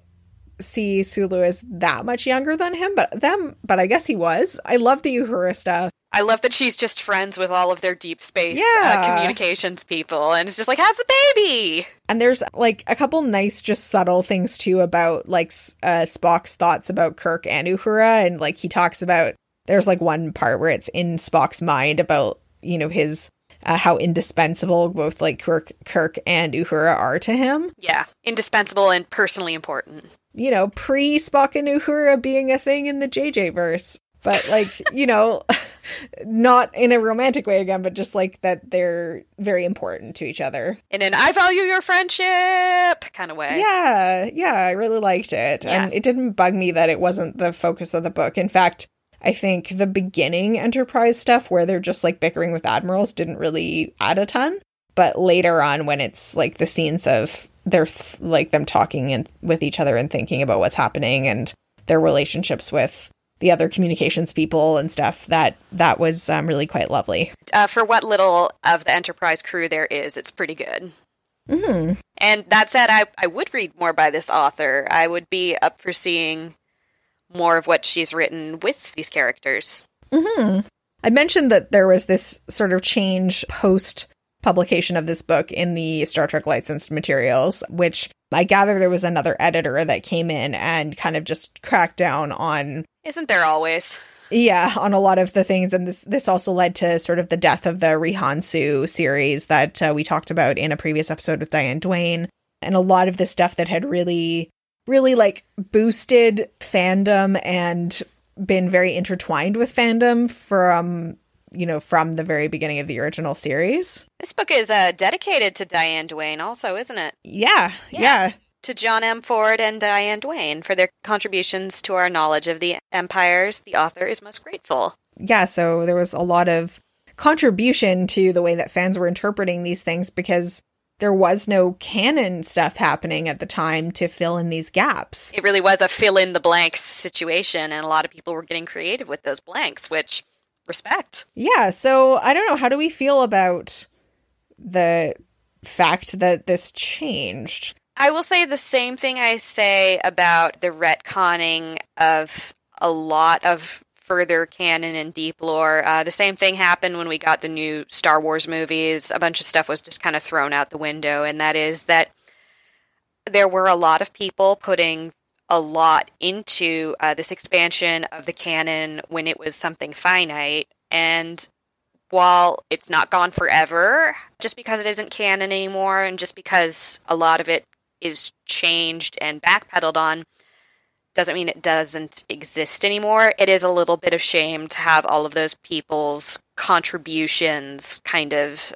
see Sulu as that much younger than him, but them, but I guess he was. I love the Uhura stuff. I love that she's just friends with all of their deep space uh, Yeah. communications people, and it's just like, how's the baby? And there's like a couple nice, just subtle things too about like uh, Spock's thoughts about Kirk and Uhura, and like he talks about. There's like one part where it's in Spock's mind about you know his uh, how indispensable both like Kirk, Kirk and Uhura are to him. Yeah, indispensable and personally important. You know, pre Spock and Uhura being a thing in the JJ verse, but like you know, not in a romantic way again, but just like that they're very important to each other. In an I value your friendship kind of way. Yeah, yeah, I really liked it. And it didn't bug me that it wasn't the focus of the book. In fact, I think the beginning Enterprise stuff where they're just like bickering with admirals didn't really add a ton. But later on, when it's like the scenes of they're th- like them talking and with each other and thinking about what's happening and their relationships with the other communications people and stuff, that that was um, really quite lovely. Uh, for what little of the Enterprise crew there is, it's pretty good. hmm And that said, I, I would read more by this author. I would be up for seeing more of what she's written with these characters. hmm I mentioned that there was this sort of change post publication of this book in the Star Trek licensed materials, which I gather there was another editor that came in and kind of just cracked down on Isn't there always? yeah, on a lot of the things, and this this also led to sort of the death of the Rihannsu series that uh, we talked about in a previous episode with Diane Duane, and a lot of the stuff that had really, really like boosted fandom and been very intertwined with fandom from you know from the very beginning of the original series. This book is uh, dedicated to Diane Duane, also, isn't it? Yeah, Yeah. yeah, To John M. Ford and Diane Duane for their contributions to our knowledge of the empires. The author is most grateful. yeah, so there was a lot of contribution to the way that fans were interpreting these things because there was no canon stuff happening at the time to fill in these gaps. It really was a fill in the blanks situation, and a lot of people were getting creative with those blanks, which respect. Yeah, so I don't know. How do we feel about the fact that this changed? I will say the same thing I say about the retconning of a lot of further canon and deep lore. Uh, the same thing happened when we got the new Star Wars movies. A bunch of stuff was just kind of thrown out the window, and that is that there were a lot of people putting a lot into uh, this expansion of the canon when it was something finite. And while it's not gone forever, just because it isn't canon anymore, and just because a lot of it is changed and backpedaled on, doesn't mean it doesn't exist anymore. It is a little bit of shame to have all of those people's contributions kind of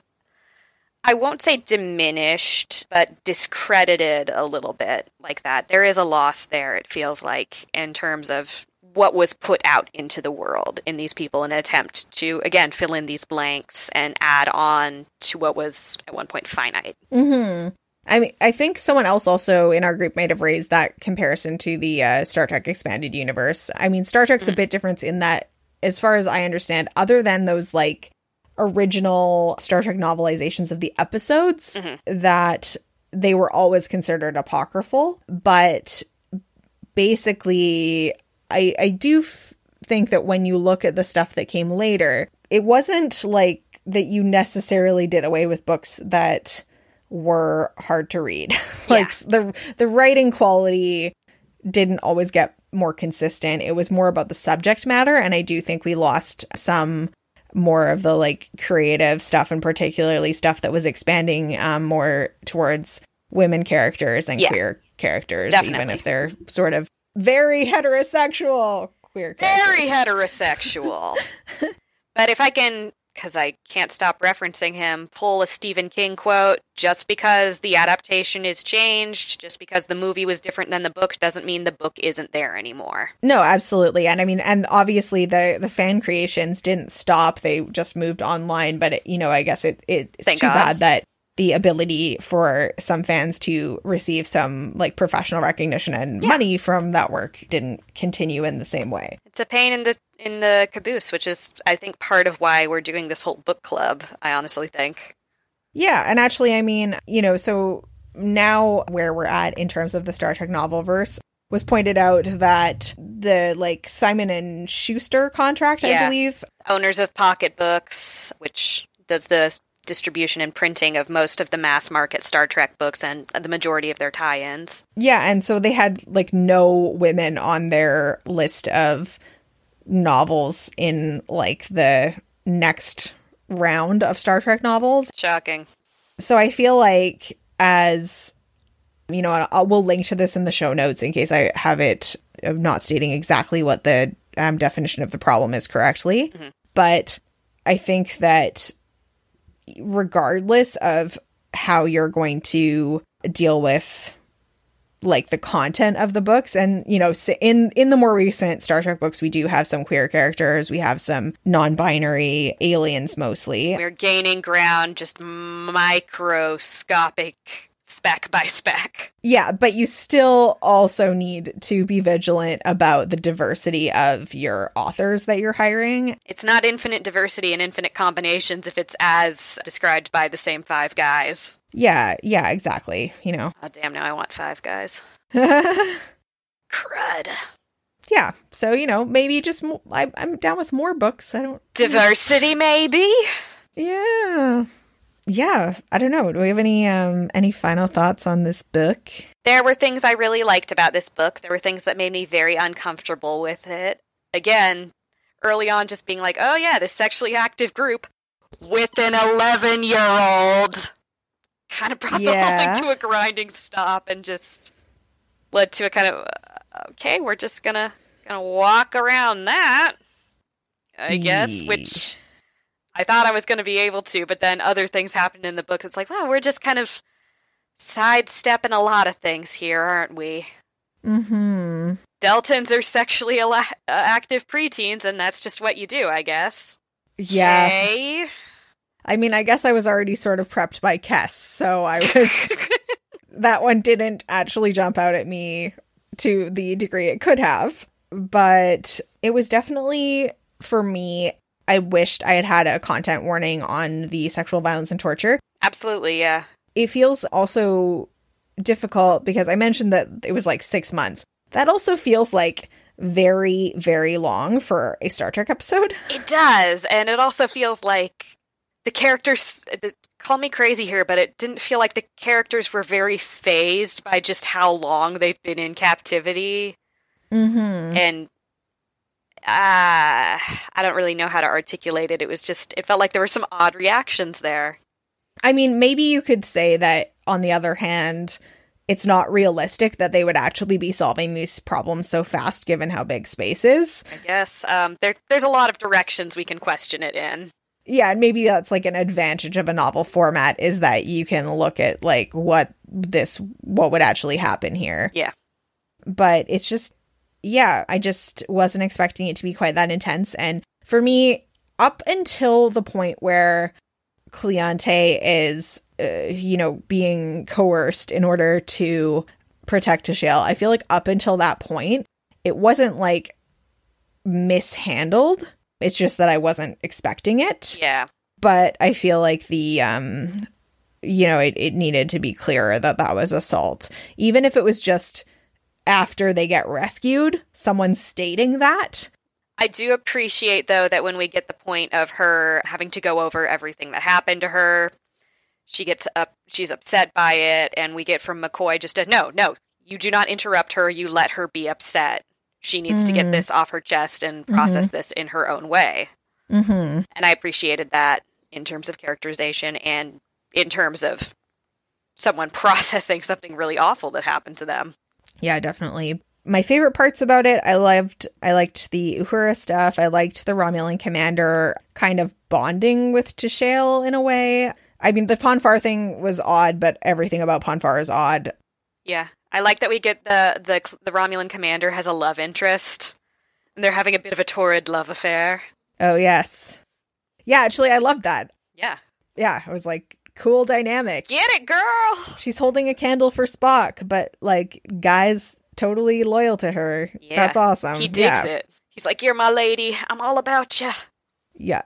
I won't say diminished, but discredited a little bit like that. There is a loss there, it feels like, in terms of what was put out into the world in these people in an attempt to, again, fill in these blanks and add on to what was at one point finite. Mm-hmm. I mean, I think someone else also in our group might have raised that comparison to the uh, Star Trek expanded universe. I mean, Star Trek's a bit different in that, as far as I understand, other than those like original Star Trek novelizations of the episodes, mm-hmm. that they were always considered apocryphal. But basically, I I do f- think that when you look at the stuff that came later, it wasn't like that you necessarily did away with books that were hard to read. like the the writing quality didn't always get more consistent. It was more about the subject matter and I do think we lost some more of the like creative stuff and particularly stuff that was expanding um, more towards women characters and Yeah. queer characters even if they're sort of very heterosexual queer characters. Very heterosexual. but if I can, because I can't stop referencing him, pull a Stephen King quote just because the adaptation is changed, just because the movie was different than the book, doesn't mean the book isn't there anymore. No, absolutely. And I mean, and obviously the the fan creations didn't stop; they just moved online. But it, you know, I guess it, it it's Thank too God. bad that the ability for some fans to receive some like professional recognition and Yeah. money from that work didn't continue in the same way. It's a pain in the in the caboose, which is I think part of why we're doing this whole book club. I honestly think. Yeah, and actually, I mean, you know, so now where we're at in terms of the Star Trek novel verse was pointed out that the like Simon and Schuster contract, I believe, Owners of Pocket Books, which does the distribution and printing of most of the mass market Star Trek books and the majority of their tie-ins. Yeah, and so they had like no women on their list of novels in like the next round of Star Trek novels. Shocking. So I feel like as you know, I'll, we'll link to this in the show notes in case I have it of not stating exactly what the um, definition of the problem is correctly. Mhm. But I think that regardless of how you're going to deal with like the content of the books. And you know in in the more recent Star Trek books we do have some queer characters. We have some non-binary aliens mostly. We're gaining ground just microscopic speck by speck. Yeah, but you still also need to be vigilant about the diversity of your authors that you're hiring. It's not infinite diversity and infinite combinations if it's as described by the same five guys. Yeah, yeah, exactly. You know. Oh, damn, now I want five guys. yeah, so you know, maybe just mo- I, I'm down with more books. I don't. Diversity, maybe? Yeah, yeah. I don't know. Do we have any um any final thoughts on this book? There were things I really liked about this book. There were things that made me very uncomfortable with it. Again, early on, just being like, oh yeah, this sexually active group with an 11 year old kind of brought Yeah. the whole thing to a grinding stop and just led to a kind of, uh, okay, we're just gonna, gonna walk around that, I guess, which I thought I was going to be able to, but then other things happened in the book. It's like, wow, we're just kind of sidestepping a lot of things here, aren't we? Mm-hmm. Deltans are sexually ala- uh, active preteens, and that's just what you do, I guess. Yeah. Okay. I mean, I guess I was already sort of prepped by Kes, so I was that one didn't actually jump out at me to the degree it could have. But it was definitely, for me, I wished I had had a content warning on the sexual violence and torture. Absolutely, yeah. It feels also difficult because I mentioned that it was like six months. That also feels like very, very long for a Star Trek episode. It does, and it also feels like the characters. Call me crazy here, but it didn't feel like the characters were very fazed by just how long they've been in captivity. Mm-hmm. and uh, I don't really know how to articulate it. It was just, it felt like there were some odd reactions there. I mean, maybe you could say that, on the other hand, it's not realistic that they would actually be solving these problems so fast given how big space is. I guess um, there, there's a lot of directions we can question it in. Yeah, and maybe that's like an advantage of a novel format is that you can look at like what this what would actually happen here. Yeah. But it's just yeah, I just wasn't expecting it to be quite that intense and for me up until the point where Cleante is uh, you know being coerced in order to protect T'Shael. I feel like up until that point it wasn't like mishandled. It's just that I wasn't expecting it Yeah. but I feel like the um you know it, it needed to be clearer that that was assault even if it was just after they get rescued someone stating that I do appreciate, though, that when we get the point of her having to go over everything that happened to her, she gets up, she's upset by it, and we get from McCoy just a no, no, you do not interrupt her, you let her be upset. She needs to get Mhm. this off her chest and process this in her own way. mm-hmm. And I appreciated that in terms of characterization and in terms of someone processing something really awful that happened to them. Yeah definitely my favorite parts about it, I loved I liked the Uhura stuff. I liked the Romulan commander kind of bonding with T'Shael in a way. I mean, the Pon farr thing was odd, but everything about Pon farr is odd. Yeah, I like that we get the the the Romulan commander has a love interest, and they're having a bit of a torrid love affair. Oh yes, yeah. Actually, I loved that. Yeah, Yeah, I was like, cool dynamic. get it, girl. She's holding a candle for Spock, but like, guys totally loyal to her. Yeah, That's awesome. he digs yeah. it. He's like, "You're my lady. I'm all about you." Yeah.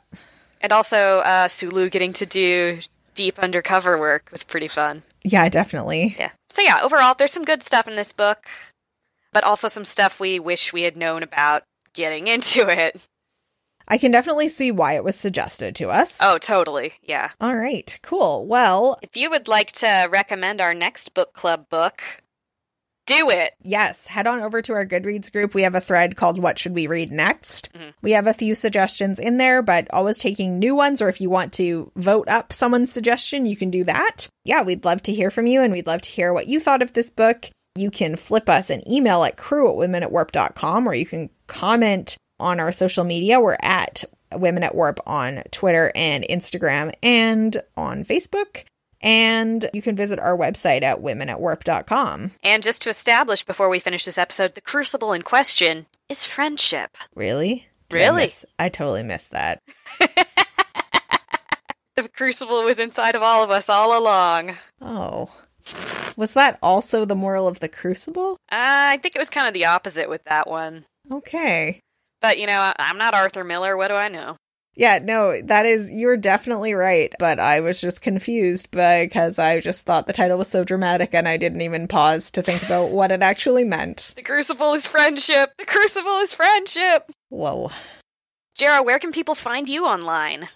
And also, uh, Sulu getting to do deep undercover work was pretty fun. Yeah, definitely. Yeah. So yeah, overall, there's some good stuff in this book, but also some stuff we wish we had known about getting into it. I can definitely see why it was suggested to us. Oh, totally. Yeah. All right, cool. Well, If you would like to recommend our next book club book, do it. yes, head on over to our Goodreads group. We have a thread called What Should We Read Next? Mhm. We have a few suggestions in there, but always taking new ones, or if you want to vote up someone's suggestion, you can do that. Yeah, we'd love to hear from you, and we'd love to hear what you thought of this book. You can flip us an email at crew at women at warp.com, or you can comment on our social media. We're at Women at Warp on Twitter and Instagram and on Facebook. And you can visit our website at womenatwarp.com. And just to establish before we finish this episode, the crucible in question is friendship. Really? Did I Really? miss- I totally missed that. The crucible was inside of all of us all along. Oh. Was that also the moral of the crucible? Uh, I think it was kind of the opposite with that one. Okay. But, you know, I- I'm not Arthur Miller. What do I know? Yeah, no, that is, you're definitely right. But I was just confused because I just thought the title was so dramatic and I didn't even pause to think about what it actually meant. The crucible is friendship. The crucible is friendship. Whoa. Jarrah, where can people find you online?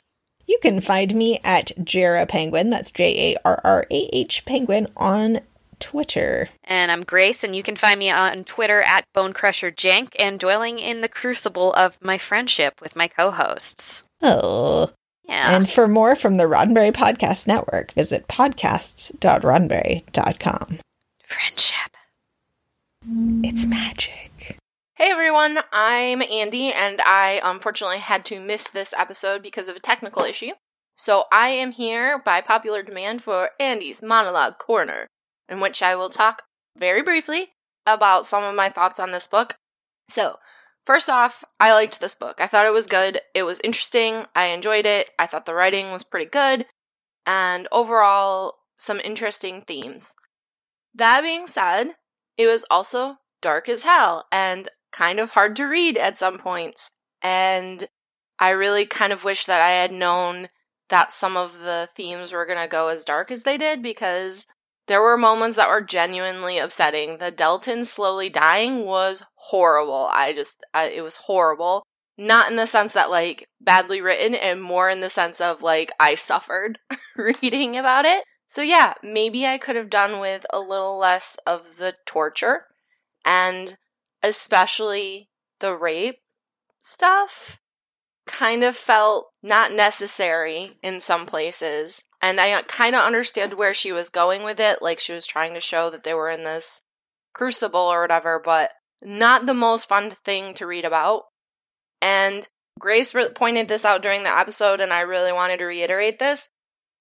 You can find me at Jarrah Penguin. That's J A R R A H Penguin on Twitter. And I'm Grace, and you can find me on Twitter at BoneCrusherJank and dwelling in the crucible of my friendship with my co hosts. Oh. Yeah. And for more from the Roddenberry Podcast Network, visit podcasts.roddenberry.com. friendship. It's magic. Hey everyone, I'm Andi, and I unfortunately had to miss this episode because of a technical issue. So I am here by popular demand for Andi's Monologue Corner, in which I will talk very briefly about some of my thoughts on this book. So, first off, I liked this book. I thought it was good. It was interesting. I enjoyed it. I thought the writing was pretty good. And overall, some interesting themes. That being said, it was also dark as hell and kind of hard to read at some points. And I really kind of wish that I had known that some of the themes were going to go as dark as they did because there were moments that were genuinely upsetting. The Deltan slowly dying was horrible. I just, I, it was horrible. Not in the sense that, like, badly written, and more in the sense of, like, I suffered reading about it. So, yeah, maybe I could have done with a little less of the torture and especially the rape stuff kind of felt not necessary in some places. And I kind of understood where she was going with it. Like she was trying to show that they were in this crucible or whatever, but not the most fun thing to read about. And Grace re- pointed this out during the episode, and I really wanted to reiterate this.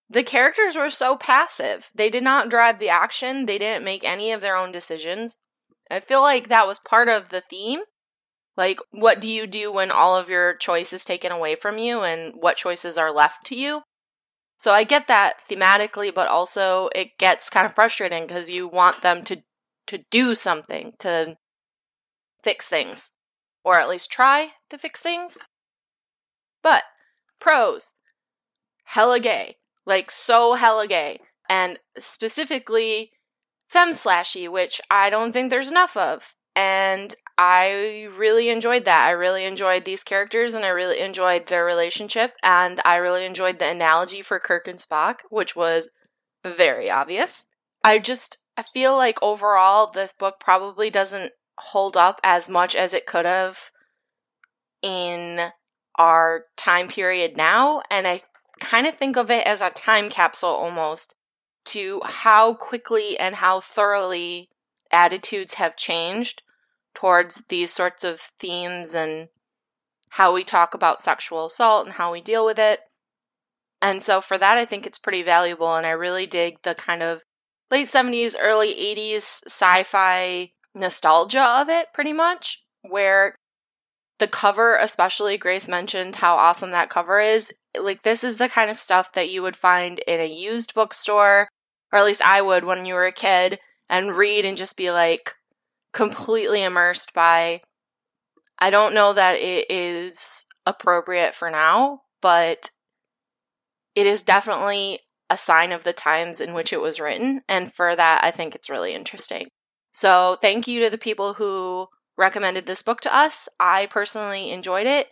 The characters were so passive. They did not drive the action, they didn't make any of their own decisions. I feel like that was part of the theme. Like, what do you do when all of your choice is taken away from you and what choices are left to you? So I get that thematically, but also it gets kind of frustrating because you want them to to do something to fix things, or at least try to fix things. But pros, hella gay, like so hella gay, and specifically fem slashy, which I don't think there's enough of. And I really enjoyed that. I really enjoyed these characters and I really enjoyed their relationship. And I really enjoyed the analogy for Kirk and Spock, which was very obvious. I just, I feel like overall, this book probably doesn't hold up as much as it could have in our time period now. And I kind of think of it as a time capsule almost to how quickly and how thoroughly attitudes have changed towards these sorts of themes and how we talk about sexual assault and how we deal with it. And so for that, I think it's pretty valuable. And I really dig the kind of late 70s, early 80s sci fi nostalgia of it, pretty much, where the cover, especially Grace mentioned how awesome that cover is. Like, this is the kind of stuff that you would find in a used bookstore, or at least I would when you were a kid, and read and just be like completely immersed by. I don't know that it is appropriate for now, but it is definitely a sign of the times in which it was written. And for that, I think it's really interesting. So, thank you to the people who recommended this book to us. I personally enjoyed it.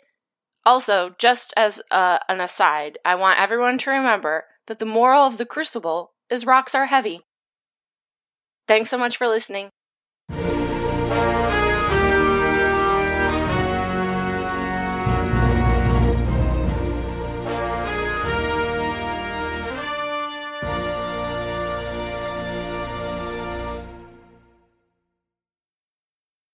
Also, just as uh, an aside, I want everyone to remember that the moral of the crucible is rocks are heavy. Thanks so much for listening.